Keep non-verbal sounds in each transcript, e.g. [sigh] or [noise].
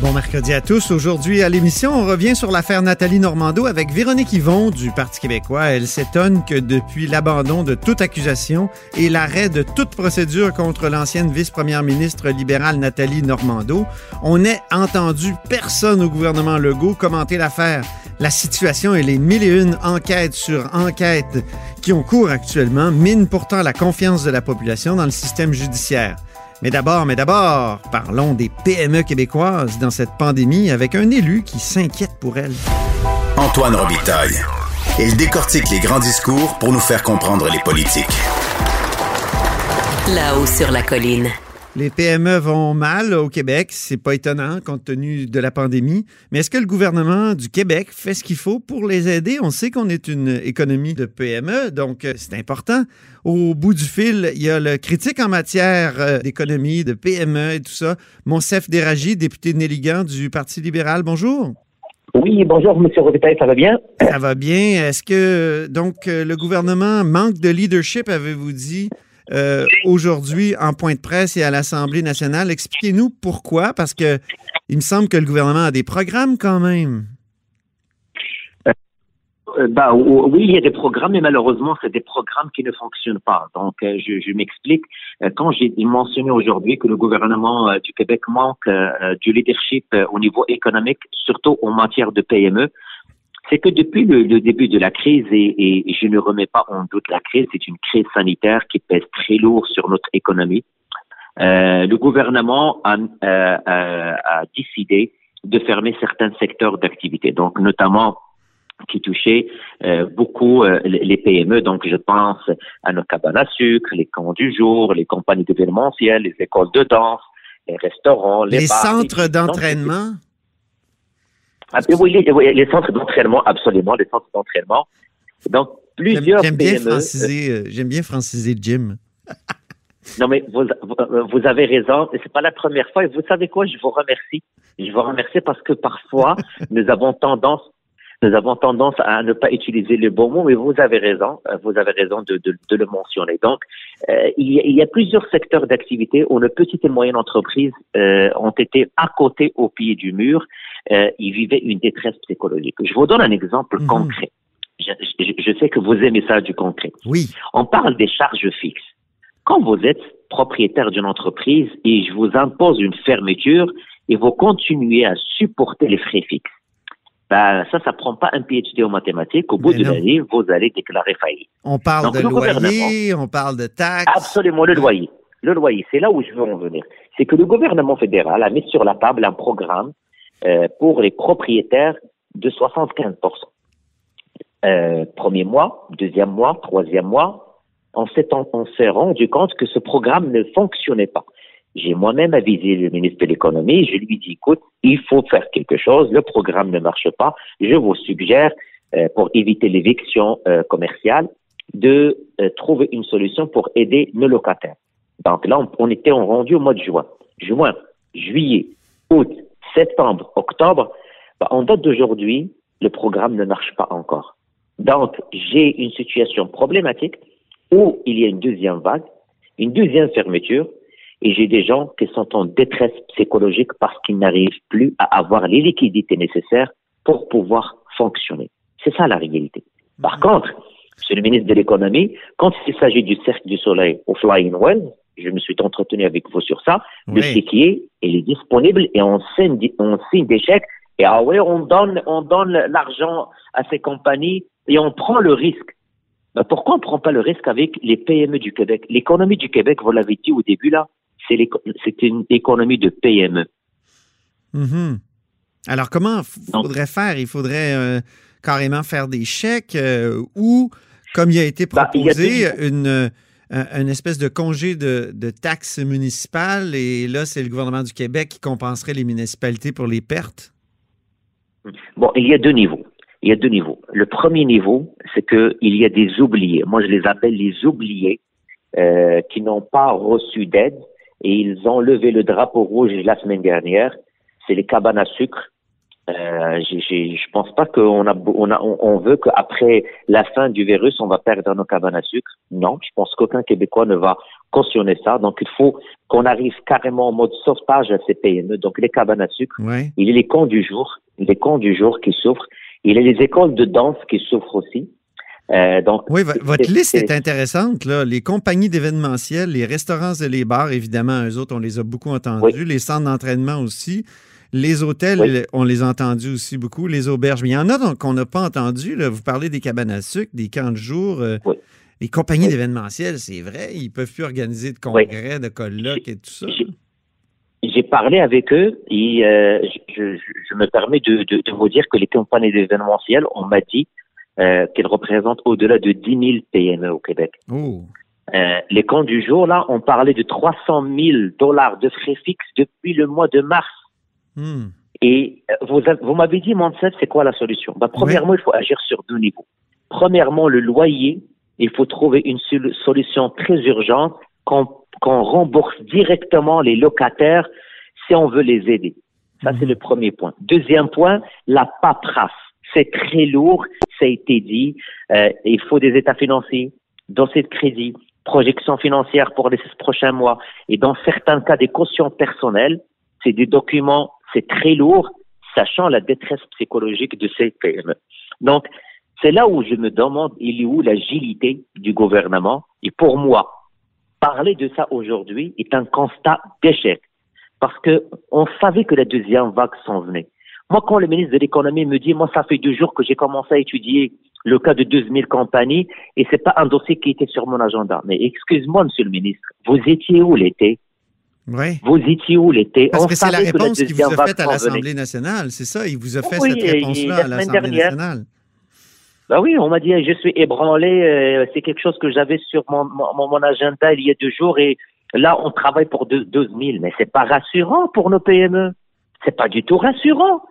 Bon mercredi à tous. Aujourd'hui à l'émission, on revient sur l'affaire Nathalie Normando avec Véronique Yvon du Parti québécois. Elle s'étonne que depuis l'abandon de toute accusation et l'arrêt de toute procédure contre l'ancienne vice-première ministre libérale Nathalie Normando, on n'ait entendu personne au gouvernement Legault commenter l'affaire. La situation et les mille et une enquêtes sur enquêtes qui ont cours actuellement minent pourtant la confiance de la population dans le système judiciaire. Mais d'abord, mais d'abord, parlons des PME québécoises dans cette pandémie avec un élu qui s'inquiète pour elles. Antoine Robitaille. Il décortique les grands discours pour nous faire comprendre les politiques. Là-haut sur la colline. Les PME vont mal au Québec, c'est pas étonnant compte tenu de la pandémie, mais est-ce que le gouvernement du Québec fait ce qu'il faut pour les aider? On sait qu'on est une économie de PME, donc euh, c'est important. Au bout du fil, il y a le critique en matière euh, d'économie, de PME et tout ça, Monsef Déragi, député de Néligan du Parti libéral. Bonjour. Oui, bonjour, M. Robitaille, ça va bien? Ça va bien. Est-ce que donc euh, le gouvernement manque de leadership, avez-vous dit? Euh, aujourd'hui en point de presse et à l'Assemblée nationale. Expliquez-nous pourquoi, parce que il me semble que le gouvernement a des programmes quand même. Euh, bah, oui, il y a des programmes, mais malheureusement, c'est des programmes qui ne fonctionnent pas. Donc, euh, je, m'explique. Quand j'ai mentionné aujourd'hui que le gouvernement du Québec manque du leadership au niveau économique, surtout en matière de PME, c'est que depuis le, le, début de la crise, et, et, je ne remets pas en doute la crise, c'est une crise sanitaire qui pèse très lourd sur notre économie. Euh, le gouvernement a, euh, a, décidé de fermer certains secteurs d'activité, donc notamment qui touchaient euh, beaucoup les PME. Donc, je pense à nos cabanes à sucre, les camps du jour, les compagnies d'événementiel, les écoles de danse, les restaurants, les, les bars, centres d'entraînement? Oui, les, centres d'entraînement, absolument, les centres d'entraînement. Donc, plusieurs J'aime bien, PME, franciser, euh, j'aime bien franciser Jim. [laughs] Non, mais vous, vous avez raison. C'est pas la première fois. Et vous savez quoi? Je vous remercie. Je vous remercie parce que parfois, [laughs] nous avons tendance, nous avons tendance à ne pas utiliser le bon mot, mais vous avez raison. Vous avez raison de, de, de le mentionner. Donc, euh, il, y a, il, y a, plusieurs secteurs d'activité où les petites et moyennes entreprises euh, ont été à côté au pied du mur. Euh, ils vivaient une détresse psychologique. Je vous donne un exemple Mhm. concret. Je, je, je sais que vous aimez ça du concret. Oui. On parle des charges fixes. Quand vous êtes propriétaire d'une entreprise et je vous impose une fermeture et vous continuez à supporter les frais fixes, ben, ça, ça prend pas un PhD en mathématiques. Au bout de l'année, vous allez déclarer faillite. On parle Donc, de loyer, on parle de taxes. Absolument, le loyer. Le loyer, c'est là où je veux en venir. C'est que le gouvernement fédéral a mis sur la table un programme euh, pour les propriétaires de 75 euh, Premier mois, deuxième mois, troisième mois, on s'est rendu compte que ce programme ne fonctionnait pas. J'ai moi-même avisé le ministre de l'économie. Je lui dis, écoute, il faut faire quelque chose. Le programme ne marche pas. Je vous suggère, euh, pour éviter l'éviction commerciale, de trouver une solution pour aider nos locataires. Donc là, on, on était en rendu au mois de juin. Juin, juillet, août, septembre, octobre. Ben, en date d'aujourd'hui, le programme ne marche pas encore. Donc, j'ai une situation problématique où il y a une deuxième vague, une deuxième fermeture, et j'ai des gens qui sont en détresse psychologique parce qu'ils n'arrivent plus à avoir les liquidités nécessaires pour pouvoir fonctionner. C'est ça la réalité. Par contre, Monsieur le ministre de l'économie, quand il s'agit du cercle du soleil au Flying Well, je me suis entretenu avec vous sur ça, le chéquier, il est disponible et on signe, on signe des chèques et ah ouais, on donne, on donne l'argent à ces compagnies et on prend le risque. Ben, pourquoi on ne prend pas le risque avec les PME du Québec? L'économie du Québec, vous l'avez dit au début là, c'est une économie de PME. Mhm. Alors, comment faudrait faire? Il faudrait euh, carrément faire des chèques euh, ou, comme il a été Bah, a proposé, une, une espèce de congé de, taxes municipales et là, c'est le gouvernement du Québec qui compenserait les municipalités pour les pertes? Bon, il y a deux niveaux. Il y a deux niveaux. Le premier niveau, c'est que il y a des oubliés. Moi, je les appelle les oubliés euh, qui n'ont pas reçu d'aide et ils ont levé le drapeau rouge la semaine dernière. C'est les cabanes à sucre. Euh, j'ai- j'ai- je pense pas qu'on a, on a, on, veut qu'après la fin du virus, on va perdre nos cabanes à sucre. Non, je pense qu'aucun Québécois ne va cautionner ça. Donc, il faut qu'on arrive carrément en mode sauvetage à ces PME. Donc, les cabanes à sucre, il y a les camps du jour, les camps du jour qui souffrent. Il y a les écoles de danse qui souffrent aussi. Euh, donc, Oui, votre liste est intéressante. Là. Les compagnies d'événementiel, les restaurants et les bars, évidemment, eux autres, on les a beaucoup entendus. Les centres d'entraînement aussi. Les hôtels, Oui. on les a entendus aussi beaucoup. Les auberges. Mais il y en a donc qu'on n'a pas entendu. Là. Vous parlez des cabanes à sucre, des camps de jour. euh, Oui. Les compagnies Oui. d'événementiel, c'est vrai. Ils ne peuvent plus organiser de congrès, de colloques et tout ça. J'ai- J'ai parlé avec eux et euh, je, je- je me permets de, de- de vous dire que les compagnies d'événementiel, on m'a dit euh, qu'elles représentent au-delà de 10 000 PME au Québec. Oh. Euh, les camps du jour, là, on parlait de 300 000 dollars de frais fixes depuis le mois de mars. Hmm. Et euh, vous, avez- vous m'avez dit, Mansef, c'est quoi la solution? Bah, Premièrement, il faut agir sur deux niveaux. Premièrement, le loyer, il faut trouver une sol- solution très urgente qu'on rembourse directement les locataires si on veut les aider. Ça, c'est le premier point. Deuxième point, la paperasse. C'est très lourd, ça a été dit. Euh, il faut des états financiers, dossier de crédit, projection financière pour les six prochains mois. Et dans certains cas, des cautions personnelles. C'est des documents, c'est très lourd, sachant la détresse psychologique de ces PME. Donc, c'est là où je me demande, il est où l'agilité du gouvernement? Et pour moi, parler de ça aujourd'hui est un constat d'échec. Parce que on savait que la deuxième vague s'en venait. Moi, quand le ministre de l'économie me dit, moi, ça fait deux jours que j'ai commencé à étudier le cas de 12 000 compagnies et c'est pas un dossier qui était sur mon agenda. Mais excuse-moi, monsieur le ministre, vous étiez où l'été? Oui. Vous étiez où l'été? Parce On que c'est la réponse qu'il vous a faite à l'Assemblée nationale. C'est ça, il vous a fait Oui, cette et- et réponse-là la à l'Assemblée nationale. Bah oui, on m'a dit, je suis ébranlé, euh, c'est quelque chose que j'avais sur mon, mon, mon agenda il y a deux jours et là, on travaille pour deux- 12 000, mais c'est pas rassurant pour nos PME. C'est pas du tout rassurant.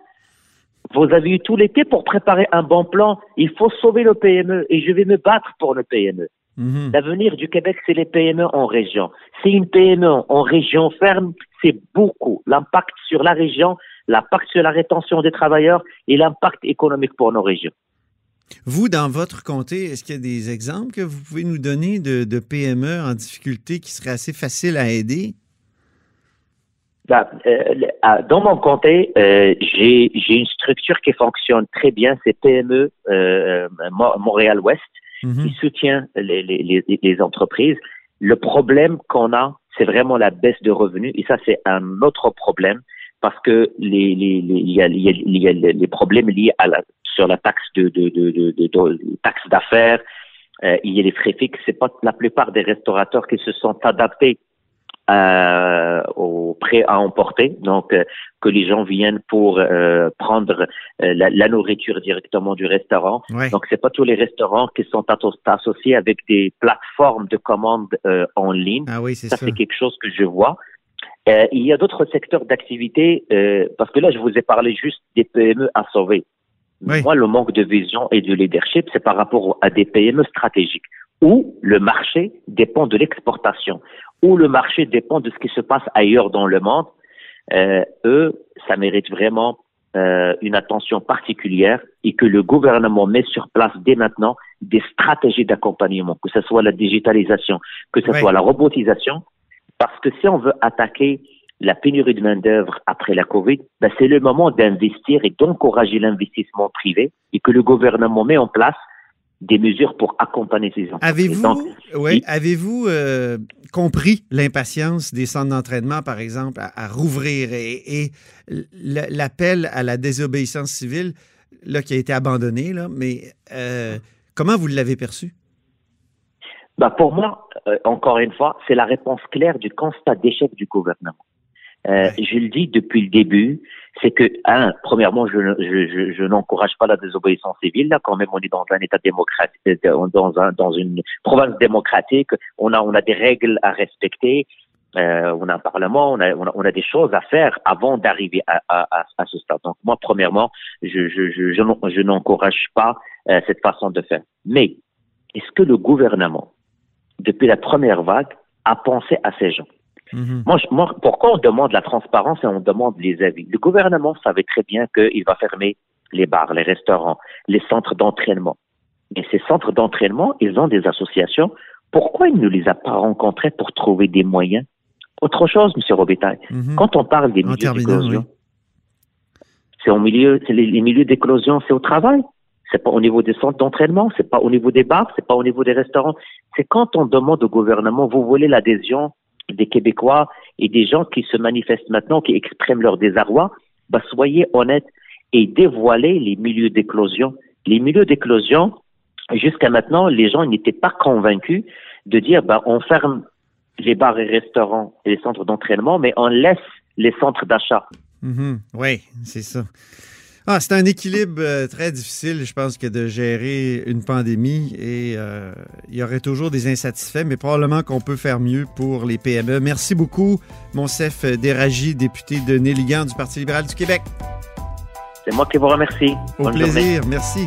Vous avez eu tout l'été pour préparer un bon plan. Il faut sauver le PME et je vais me battre pour le PME. Mhm. L'avenir du Québec, c'est les PME en région. C'est une PME en région ferme, c'est beaucoup. L'impact sur la région, l'impact sur la rétention des travailleurs et l'impact économique pour nos régions. Vous, dans votre comté, est-ce qu'il y a des exemples que vous pouvez nous donner de, de PME en difficulté qui seraient assez faciles à aider? Ben, euh, dans mon comté, euh, j'ai une structure qui fonctionne très bien, c'est PME euh, Mo- Montréal-Ouest, Mhm. qui soutient les, les, les, entreprises. Le problème qu'on a, c'est vraiment la baisse de revenus, et ça c'est un autre problème parce que les, les, les, il y a, il y a- il les problèmes liés à la, sur la taxe de, de, de, de, de- de- taxe d'affaires, euh, il y a les frais fixes. C'est pas la plupart des restaurateurs qui se sont adaptés euh, au prêt à emporter, donc euh, que les gens viennent pour euh, prendre euh, la, la nourriture directement du restaurant. Ouais. Donc c'est pas tous les restaurants qui sont asso- associés avec des plateformes de commande euh, en ligne. Ah oui, c'est Ça ça. c'est quelque chose que je vois. Euh, il y a d'autres secteurs d'activité euh, parce que là je vous ai parlé juste des PME à sauver. Oui. Moi le manque de vision et de leadership c'est par rapport à des PME stratégiques où le marché dépend de l'exportation, où le marché dépend de ce qui se passe ailleurs dans le monde. Euh, eux, ça mérite vraiment euh, une attention particulière et que le gouvernement met sur place dès maintenant des stratégies d'accompagnement, que ce soit la digitalisation, que ce soit la robotisation, parce que si on veut attaquer la pénurie de main-d'œuvre après la COVID, ben c'est le moment d'investir et d'encourager l'investissement privé et que le gouvernement met en place des mesures pour accompagner ces entreprises. Avez-vous oui. avez-vous euh, compris l'impatience des centres d'entraînement, par exemple, à, à rouvrir? Et, et l'appel à la désobéissance civile là, qui a été abandonné, là, mais euh, comment vous l'avez perçu? Bah pour moi, euh, encore une fois, c'est la réponse claire du constat d'échec du gouvernement. Euh, Je le dis depuis le début, c'est que, un, premièrement, je, n'encourage pas la désobéissance civile. Là, quand même, on est dans un État démocratique, euh, dans, un, dans une province démocratique. On a, des règles à respecter. Euh, on a un parlement, on a, des choses à faire avant d'arriver à, ce stade. Donc moi, premièrement, je, je, je, je n'encourage pas cette façon de faire. Mais est-ce que le gouvernement, depuis la première vague, a pensé à ces gens? Mhm. moi, je- moi, pourquoi on demande la transparence et on demande les avis? Le gouvernement savait très bien qu'il va fermer les bars, les restaurants, les centres d'entraînement. Mais ces centres d'entraînement, ils ont des associations. Pourquoi il ne les a pas rencontrés pour trouver des moyens? Autre chose, Monsieur Robitaille, Mhm. quand on parle des En milieux d'éclosion, c'est au milieu, c'est les, les milieux d'éclosion, c'est au travail. C'est pas au niveau des centres d'entraînement, c'est pas au niveau des bars, c'est pas au niveau des restaurants. C'est quand on demande au gouvernement, vous voulez l'adhésion? Des Québécois et des gens qui se manifestent maintenant, qui expriment leur désarroi, bah soyez honnêtes et dévoilez les milieux d'éclosion. Les milieux d'éclosion, jusqu'à maintenant, les gens n'étaient pas convaincus de dire, bah, on ferme les bars et restaurants et les centres d'entraînement, mais on laisse les centres d'achat. Mhm. Oui, c'est ça. Ah, c'est un équilibre euh, très difficile, je pense, que de gérer une pandémie et euh, il y aurait toujours des insatisfaits, mais probablement qu'on peut faire mieux pour les PME. Merci beaucoup, Monsef Déragi, député de Néligan du Parti libéral du Québec. C'est moi qui vous remercie. Au Bonne journée. plaisir, merci.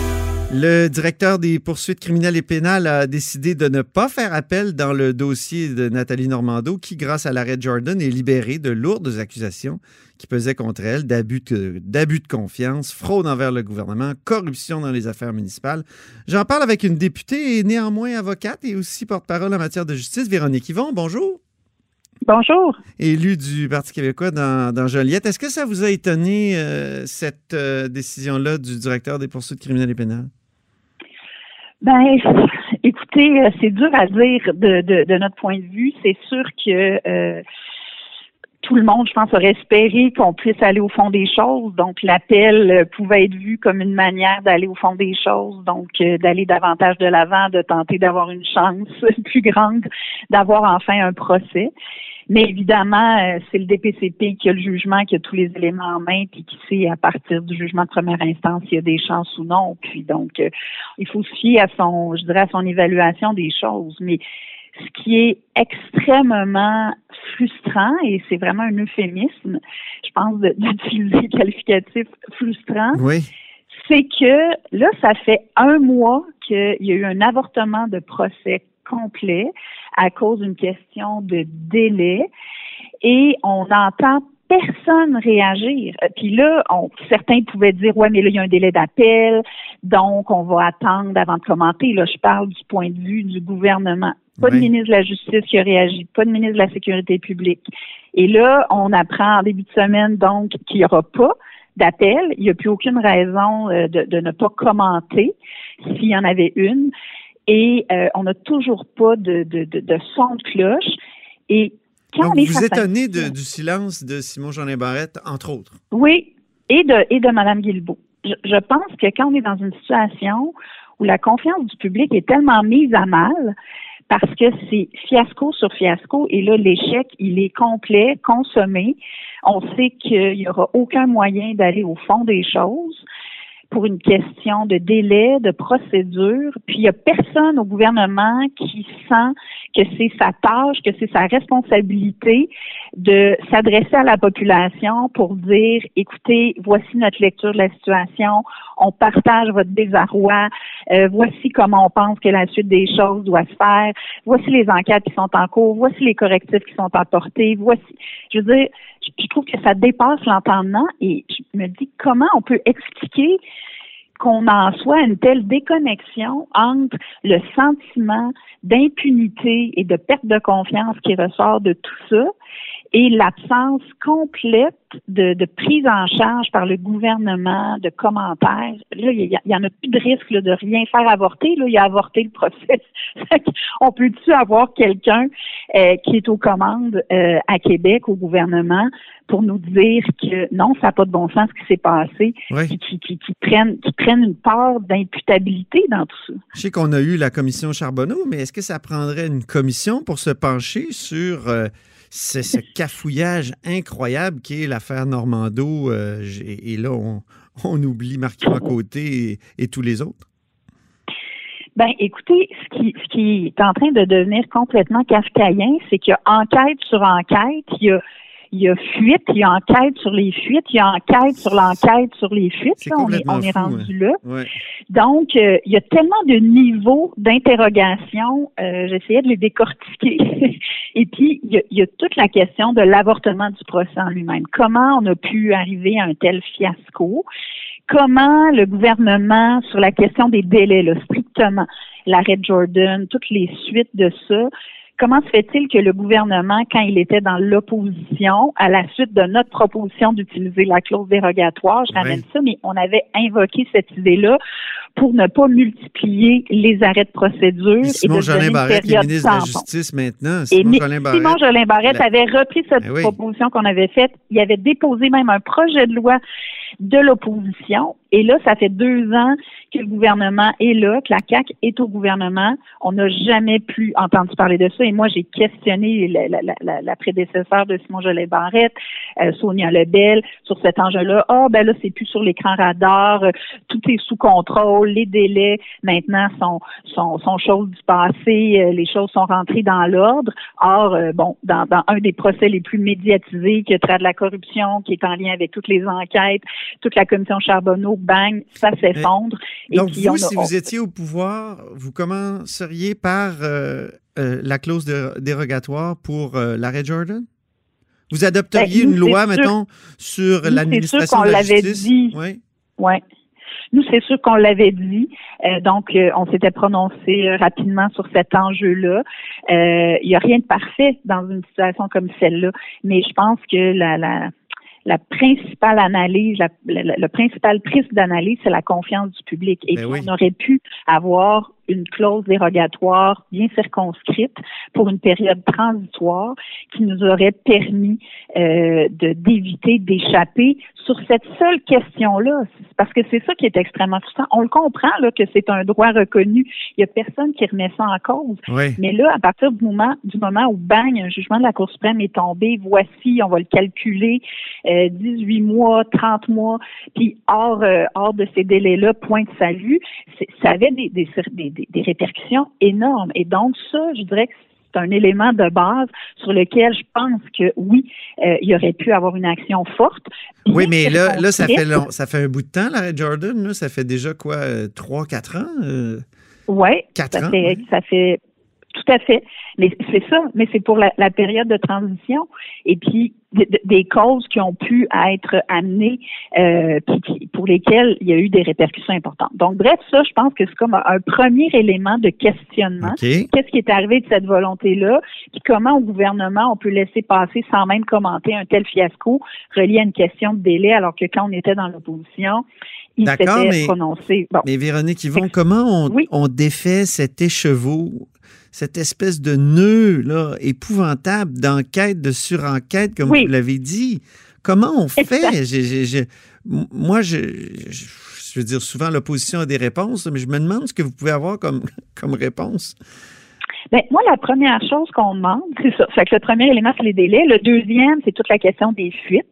Le directeur des poursuites criminelles et pénales a décidé de ne pas faire appel dans le dossier de Nathalie Normando, qui, grâce à l'arrêt Jordan, est libérée de lourdes accusations qui pesaient contre elle d'abus de, d'abus de confiance, fraude envers le gouvernement, corruption dans les affaires municipales. J'en parle avec une députée et néanmoins avocate et aussi porte-parole en matière de justice, Véronique Yvon. Bonjour. Bonjour. Élue du Parti québécois dans, dans Joliette. Est-ce que ça vous a étonné, euh, cette euh, décision-là du directeur des poursuites criminelles et pénales? Ben, écoutez, euh, c'est dur à dire de, de, de notre point de vue. C'est sûr que euh, tout le monde, je pense, aurait espéré qu'on puisse aller au fond des choses. Donc, l'appel euh, pouvait être vu comme une manière d'aller au fond des choses, donc euh, d'aller davantage de l'avant, de tenter d'avoir une chance [laughs] plus grande d'avoir enfin un procès. Mais évidemment, euh, c'est le DPCP qui a le jugement, qui a tous les éléments en main, puis qui sait à partir du jugement de première instance s'il y a des chances ou non. Puis donc, il faut se fier à son, je dirais, à son évaluation des choses. Mais ce qui est extrêmement frustrant, et c'est vraiment un euphémisme, je pense, d'utiliser le qualificatif frustrant, Oui. c'est que là, ça fait un mois qu'il y a eu un avortement de procès complet à cause d'une question de délai et on n'entend personne réagir. Euh, Puis là, on, certains pouvaient dire, ouais, mais là, il y a un délai d'appel, donc on va attendre avant de commenter. Là, je parle du point de vue du gouvernement. Pas de ministre de la Justice qui a réagi, pas de ministre de la Sécurité publique. Et là, on apprend en début de semaine, donc, qu'il n'y aura pas d'appel. Il n'y a plus aucune raison euh, de, de ne pas commenter s'il y en avait une. Et euh, on n'a toujours pas de, de, de, de son de cloche. Et quand Donc, on est vous étonnez du silence de Simon Jean Barrette, entre autres? Oui, et de, et de Mme Guilbeault. Je, je pense que quand on est dans une situation où la confiance du public est tellement mise à mal, parce que c'est fiasco sur fiasco, et là, l'échec, il est complet, consommé. On sait qu'il n'y aura aucun moyen d'aller au fond des choses. Pour une question de délai, de procédure. Puis il y a personne au gouvernement qui sent que c'est sa tâche, que c'est sa responsabilité de s'adresser à la population pour dire, écoutez, voici notre lecture de la situation, on partage votre désarroi, euh, voici comment on pense que la suite des choses doit se faire, voici les enquêtes qui sont en cours, voici les correctifs qui sont apportés, voici, je veux dire, je trouve que ça dépasse l'entendement et je me dis comment on peut expliquer qu'on en soit une telle déconnexion entre le sentiment d'impunité et de perte de confiance qui ressort de tout ça? Et l'absence complète de, prise en charge par le gouvernement de commentaires. Là, il y, en a plus de risque de rien faire avorter. Là, il a avorté le procès. [laughs] On peut-tu avoir quelqu'un euh, qui est aux commandes euh, à Québec, au gouvernement, pour nous dire que non, ça n'a pas de bon sens ce qui s'est passé, qui, qui, prennent, qui prennent une part d'imputabilité dans tout ça? Je sais qu'on a eu la commission Charbonneau, mais est-ce que ça prendrait une commission pour se pencher sur euh, c'est ce cafouillage incroyable qui est l'affaire Normando. Euh, et, là, on, oublie Marc-Yvan Côté et, tous les autres. Ben, écoutez, ce qui, ce qui est en train de devenir complètement kafkaïen, c'est qu'il y a enquête sur enquête, il y a il y a fuite, il y a enquête sur les fuites, il y a enquête sur l'enquête sur les fuites. on est, on est rendu là. Donc, euh, il y a tellement de niveaux d'interrogation. Euh, J'essayais de les décortiquer. [laughs] Et puis, il y, a, il y, a, toute la question de l'avortement du procès en lui-même. Comment on a pu arriver à un tel fiasco? Comment le gouvernement, sur la question des délais, là, strictement, l'arrêt Jordan, toutes les suites de ça, comment se fait-il que le gouvernement, quand il était dans l'opposition, à la suite de notre proposition d'utiliser la clause dérogatoire, je ramène ça, mais on avait invoqué cette idée-là pour ne pas multiplier les arrêts de procédure. Simon et Jolin Barrette, est ministre de la Justice maintenant. Simon Jolin Barrette, Simon Jolin Barrette avait repris cette ben proposition qu'on avait faite. Il avait déposé même un projet de loi de l'opposition. Et là, ça fait deux ans que le gouvernement est là, que la CAQ est au gouvernement. On n'a jamais plus entendu parler de ça. Et moi, j'ai questionné la, la, la, la, prédécesseur de Simon Jolet Barrette, euh, Sonia Lebel, sur cet enjeu-là. Ah, ben là, c'est plus sur l'écran radar, euh, tout est sous contrôle, les délais maintenant sont sont, sont choses du passé, euh, les choses sont rentrées dans l'ordre. Or, bon, dans, dans un des procès les plus médiatisés, qui trait de la corruption, qui est en lien avec toutes les enquêtes, toute la commission Charbonneau, bang, ça s'effondre. Donc, vous, si vous étiez au pouvoir, vous commenceriez par euh, euh, la clause dérogatoire pour euh, l'arrêt Jordan? Vous adopteriez ben, une loi, mettons, sur l'administration de la justice? Dit. Oui. Ouais. Nous, c'est sûr qu'on l'avait dit. donc, on s'était prononcé rapidement sur cet enjeu-là. Il n'y a rien de parfait dans une situation comme celle-là, mais je pense que la, la la principale analyse, la, le principal prisme d'analyse, c'est la confiance du public. Et ben on aurait pu avoir une clause dérogatoire bien circonscrite pour une période transitoire qui nous aurait permis euh, d'éviter d'échapper sur cette seule question-là. Parce que c'est ça qui est extrêmement frustrant. On le comprend là que c'est un droit reconnu. Il y a personne qui remet ça en cause. Mais là, à partir du moment du moment où bang, un jugement de la Cour suprême est tombé, voici, on va le calculer, euh, 18 mois, 30 mois, puis hors euh, hors de ces délais-là, point de salut. Ça avait des, des, des des, répercussions énormes. Et donc, ça, je dirais que c'est un élément de base sur lequel je pense que oui, euh, il aurait pu avoir une action forte. Oui, mais là, là ça, fait ça fait un bout de temps, l'arrêt Jordan. Là, ça fait déjà quoi, euh, trois, quatre ans? Euh, oui, ça Fait, ça fait tout à fait. Mais c'est ça, mais c'est pour la, période de transition. Et puis, des causes qui ont pu être amenées, euh, pour lesquelles il y a eu des répercussions importantes. Donc, bref, ça, je pense que c'est comme un, premier élément de questionnement. Qu'est-ce qui est arrivé de cette volonté-là? Puis comment au gouvernement on peut laisser passer sans même commenter un tel fiasco relié à une question de délai, alors que quand on était dans l'opposition, il s'était prononcé. Mais Véronique Yvon, comment on, on défait cet écheveau cette espèce de nœud là, épouvantable d'enquête, de surenquête, comme vous l'avez dit. Comment on fait? moi, je, je, veux dire, souvent, l'opposition a des réponses, mais je me demande ce que vous pouvez avoir comme, [laughs] comme réponse. Bien, moi, la première chose qu'on demande, c'est ça. Fait que le premier élément, c'est les délais. Le deuxième, c'est toute la question des fuites.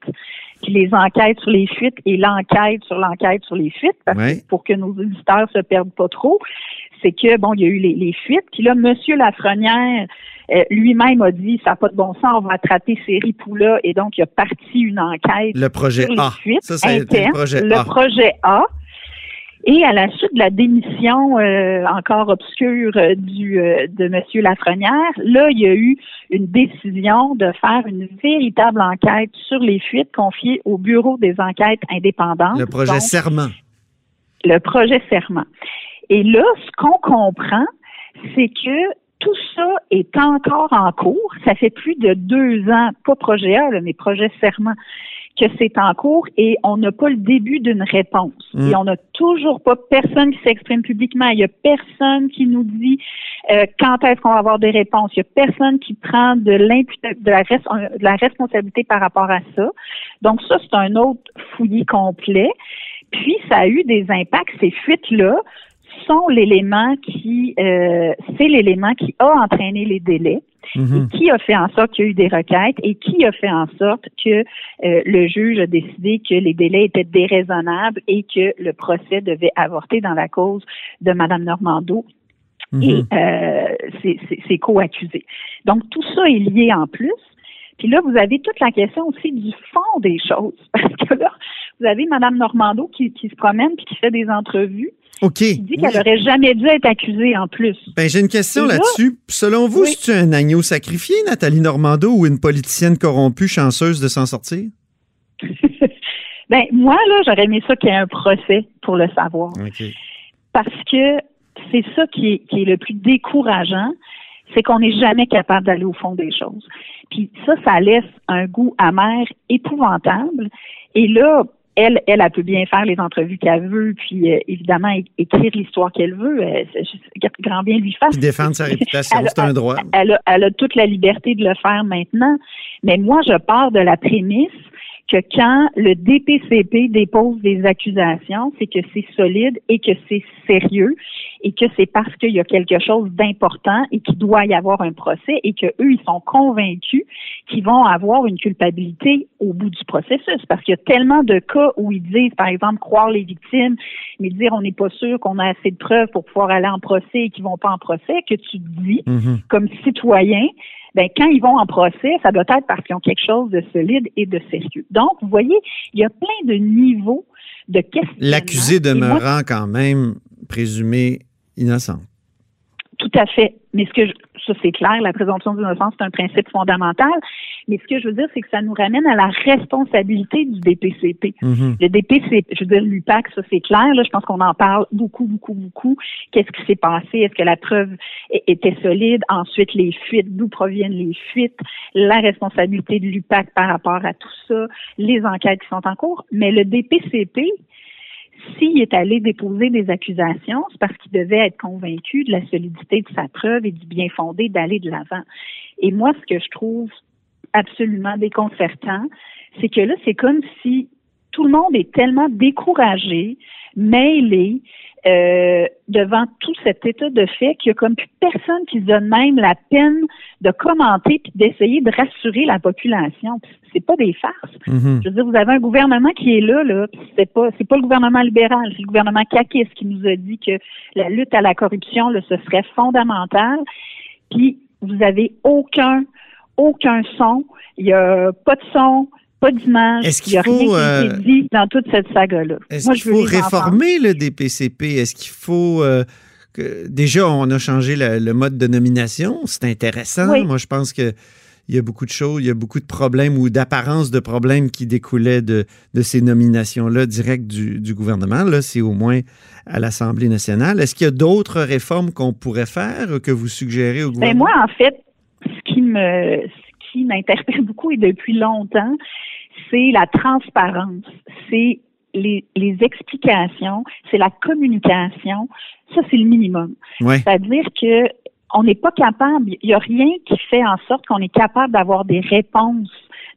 puis les enquêtes sur les fuites et l'enquête sur l'enquête sur les fuites, parce Ouais. que pour que nos auditeurs se perdent pas trop, c'est que bon, il y a eu les, les fuites, puis là, Monsieur Lafrenière euh, lui-même a dit ça n'a pas de bon sens, on va attraper ces ripoux-là, et donc il a parti une enquête Le projet sur les A. fuites Ça, ça a été le projet le A. projet A. Et à la suite de la démission euh, encore obscure euh, du euh, de M. Lafrenière, là, il y a eu une décision de faire une véritable enquête sur les fuites confiées au Bureau des enquêtes indépendantes. Le projet Donc, Serment. le projet Serment. Et là, ce qu'on comprend, c'est que tout ça est encore en cours. Ça fait plus de deux ans, pas projet A, là, mais projet Serment, que c'est en cours et on n'a pas le début d'une réponse. Mm. Et on n'a toujours pas personne qui s'exprime publiquement. Il y a personne qui nous dit euh, quand est-ce qu'on va avoir des réponses. Il y a personne qui prend de, de, la, de la responsabilité par rapport à ça. Donc ça, c'est un autre fouillis complet. Puis ça a eu des impacts. Ces fuites-là sont l'élément qui, euh, c'est l'élément qui a entraîné les délais Mhm. et qui a fait en sorte qu'il y a eu des requêtes et qui a fait en sorte que euh, le juge a décidé que les délais étaient déraisonnables et que le procès devait avorter dans la cause de Mme Normando Mhm. et euh, ses, ses- ses co-accusés. Donc, tout ça est lié en plus. Puis là, vous avez toute la question aussi du fond des choses. [laughs] Parce que là, vous avez Mme Normando qui, qui se promène puis qui fait des entrevues, OK. qui dit qu'elle aurait jamais dû être accusée en plus. Ben, j'ai une question là-dessus. Selon vous, Oui. c'est-tu un agneau sacrifié, Nathalie Normando, ou une politicienne corrompue chanceuse de s'en sortir? [laughs] ben, moi, là, j'aurais aimé ça qu'il y ait un procès pour le savoir. OK. Parce que c'est ça qui est, qui est le plus décourageant, c'est qu'on n'est jamais capable d'aller au fond des choses. Puis ça, ça laisse un goût amer épouvantable. Et là, elle, elle, elle peut bien faire les entrevues qu'elle veut, puis euh, évidemment écrire l'histoire qu'elle veut. Euh, grand bien lui fasse. Puis défendre sa réputation, c'est un droit. Elle a, elle a toute la liberté de le faire maintenant. Mais moi, je pars de la prémisse que quand le DPCP dépose des accusations, c'est que c'est solide et que c'est sérieux et que c'est parce qu'il y a quelque chose d'important et qu'il doit y avoir un procès et que eux ils sont convaincus qu'ils vont avoir une culpabilité au bout du processus parce qu'il y a tellement de cas où ils disent par exemple croire les victimes mais dire on n'est pas sûr qu'on a assez de preuves pour pouvoir aller en procès et qu'ils vont pas en procès que tu te dis Mhm. comme citoyen, ben quand ils vont en procès, ça doit être parce qu'ils ont quelque chose de solide et de sérieux. Donc, vous voyez, il y a plein de niveaux de questions. L'accusé demeurant quand même présumé innocent. Tout à fait. Mais ce que je, ça c'est clair, la présomption d'innocence c'est un principe fondamental. Mais ce que je veux dire, c'est que ça nous ramène à la responsabilité du DPCP. Mhm. Le DPCP, je veux dire l'UPAC, ça c'est clair. Là, je pense qu'on en parle beaucoup, beaucoup, beaucoup. Qu'est-ce qui s'est passé? Est-ce que la preuve était solide? Ensuite, les fuites, d'où proviennent les fuites? La responsabilité de l'UPAC par rapport à tout ça, les enquêtes qui sont en cours? Mais le DPCP, s'il est allé déposer des accusations, c'est parce qu'il devait être convaincu de la solidité de sa preuve et du bien fondé d'aller de l'avant. Et moi, ce que je trouve absolument déconcertant, c'est que là, c'est comme si tout le monde est tellement découragé, mêlé, euh, devant tout cet état de fait qu'il y a comme plus personne qui se donne même la peine de commenter puis d'essayer de rassurer la population. C'est pas des farces. Mhm. Je veux dire, vous avez un gouvernement qui est là, là, c'est pas c'est pas le gouvernement libéral, c'est le gouvernement caquiste qui nous a dit que la lutte à la corruption, là, ce serait fondamental. Puis vous avez aucun aucun son, il y a pas de son, pas d'image, Est-ce il y a qu'il rien faut, qui a euh, dit dans toute cette saga-là. Est-ce Moi, qu'il faut réformer le DPCP? Est-ce qu'il faut... euh, que- déjà, on a changé le, le mode de nomination. C'est intéressant. Oui. Moi, je pense que il y a beaucoup de choses, il y a beaucoup de problèmes ou d'apparence de problèmes qui découlaient de, de ces nominations-là directes du, du gouvernement. Là, c'est au moins à l'Assemblée nationale. Est-ce qu'il y a d'autres réformes qu'on pourrait faire, euh, que vous suggérez au Ben gouvernement? moi, en fait, ce qui me qui m'interpelle [laughs] beaucoup et depuis longtemps, c'est la transparence, c'est les, les explications, c'est la communication. Ça, c'est le minimum. C'est-à-dire que on n'est pas capable, il n'y a rien qui fait en sorte qu'on est capable d'avoir des réponses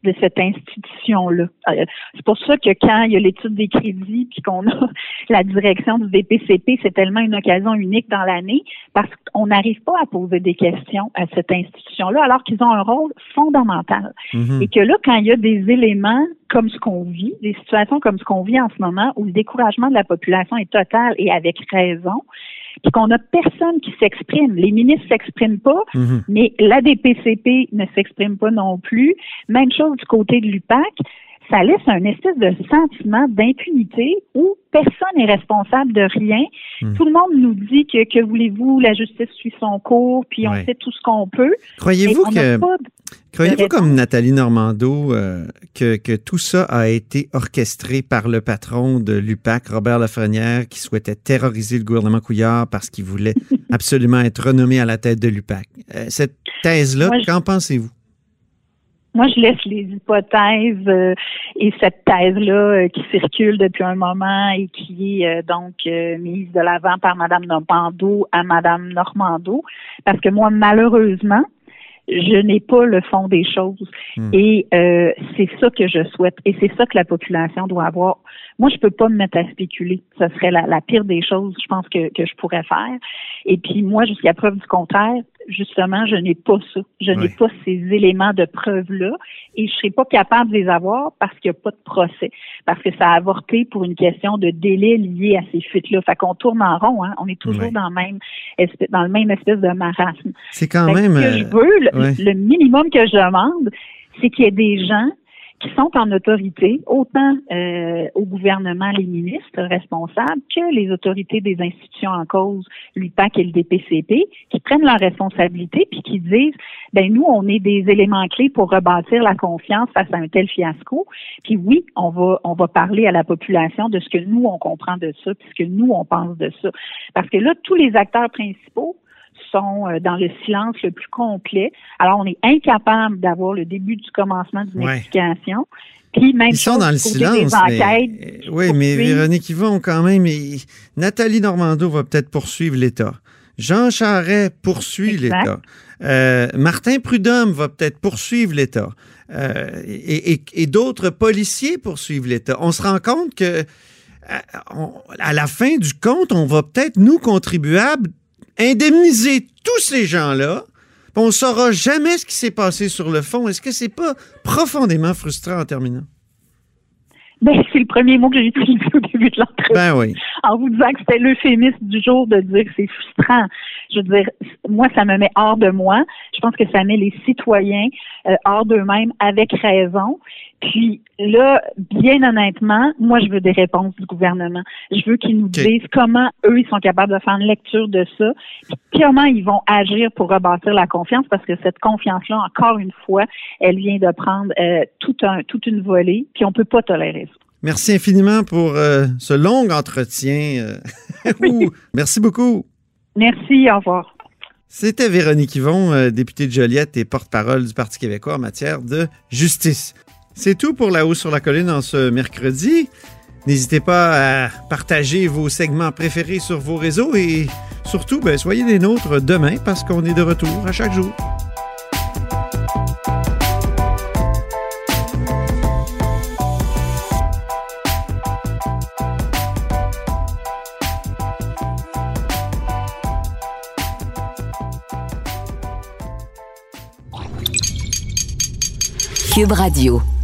de cette institution-là. Euh, c'est pour ça que quand il y a l'étude des crédits puis qu'on a [laughs] la direction du DPCP, c'est tellement une occasion unique dans l'année parce qu'on n'arrive pas à poser des questions à cette institution-là alors qu'ils ont un rôle fondamental. Mhm. Et que là, quand il y a des éléments comme ce qu'on vit, des situations comme ce qu'on vit en ce moment où le découragement de la population est total et avec raison, puis qu'on n'a personne qui s'exprime. Les ministres s'expriment pas, Mhm. mais l'ADPCP ne s'exprime pas non plus. Même chose du côté de l'UPAC. Ça laisse un espèce de sentiment d'impunité où personne n'est responsable de rien. Hmm. Tout le monde nous dit que, que voulez-vous, la justice suit son cours, puis on Ouais. fait tout ce qu'on peut. Croyez-vous que, croyez-vous comme Nathalie Normando euh, que, que tout ça a été orchestré par le patron de l'UPAC, Robert Lafrenière, qui souhaitait terroriser le gouvernement Couillard parce qu'il voulait [laughs] absolument être renommé à la tête de l'UPAC? Euh, cette thèse-là, qu'en pensez-vous? Moi, je laisse les hypothèses euh, et cette thèse-là euh, qui circule depuis un moment et qui est euh, donc euh, mise de l'avant par Mme Normando à Mme Normando, parce que moi, malheureusement, je n'ai pas le fond des choses. Hmm. Et euh, c'est ça que je souhaite. Et c'est ça que la population doit avoir. Moi, je peux pas me mettre à spéculer. Ce serait la, la pire des choses, je pense, que, que je pourrais faire. Et puis, moi, jusqu'à preuve du contraire, justement, je n'ai pas ça. Je n'ai pas ces éléments de preuve-là. Et je serai pas capable de les avoir parce qu'il n'y a pas de procès. Parce que ça a avorté pour une question de délai lié à ces fuites-là. Fait qu'on tourne en rond, hein. On est toujours Oui. dans, le même espèce, dans le même espèce de marasme. C'est quand Fait même... Ce que euh, je veux, le, ouais. le minimum que je demande, c'est qu'il y ait des gens qui sont en autorité, autant euh, au gouvernement, les ministres responsables, que les autorités des institutions en cause, l'UPAC et le DPCP, qui prennent leurs responsabilités puis qui disent, ben nous, on est des éléments clés pour rebâtir la confiance face à un tel fiasco. Puis oui, on va on va parler à la population de ce que nous on comprend de ça, puis ce que nous on pense de ça, parce que là, tous les acteurs principaux sont euh, dans le silence le plus complet. Alors, on est incapable d'avoir le début du commencement d'une Ouais. explication. Puis même Ils sont dans le silence. enquêtes, mais- oui, mais. Véronique Yvon, quand même, et- Nathalie Normando va peut-être poursuivre l'État. Jean Charest poursuit l'État. Euh, Martin Prudhomme va peut-être poursuivre l'État. Euh, et et- et d'autres policiers poursuivent l'État. On se rend compte que à, on- à la fin du compte, on va peut-être, nous, contribuables, indemniser tous ces gens-là. On ne saura jamais ce qui s'est passé sur le fond. Est-ce que c'est pas profondément frustrant en terminant? ben, c'est le premier mot que j'ai utilisé au début de l'entrevue. Ben oui. [laughs] en vous disant que c'était l'euphémisme du jour de dire que c'est frustrant. Je veux dire, moi, ça me met hors de moi. Je pense que ça met les citoyens euh, hors d'eux-mêmes avec raison. Puis là, bien honnêtement, moi, je veux des réponses du gouvernement. Je veux qu'ils nous disent comment eux, ils sont capables de faire une lecture de ça, puis comment ils vont agir pour rebâtir la confiance, parce que cette confiance-là, encore une fois, elle vient de prendre euh, tout un, toute une volée, puis on peut pas tolérer ça. Merci infiniment pour euh, ce long entretien. euh. [laughs] Merci beaucoup. Merci, au revoir. C'était Véronique Yvon, euh, députée de Joliette et porte-parole du Parti québécois en matière de justice. C'est tout pour La Haut sur la Colline en ce mercredi. N'hésitez pas à partager vos segments préférés sur vos réseaux et surtout, ben, soyez des nôtres demain parce qu'on est de retour à chaque jour. Cube Radio.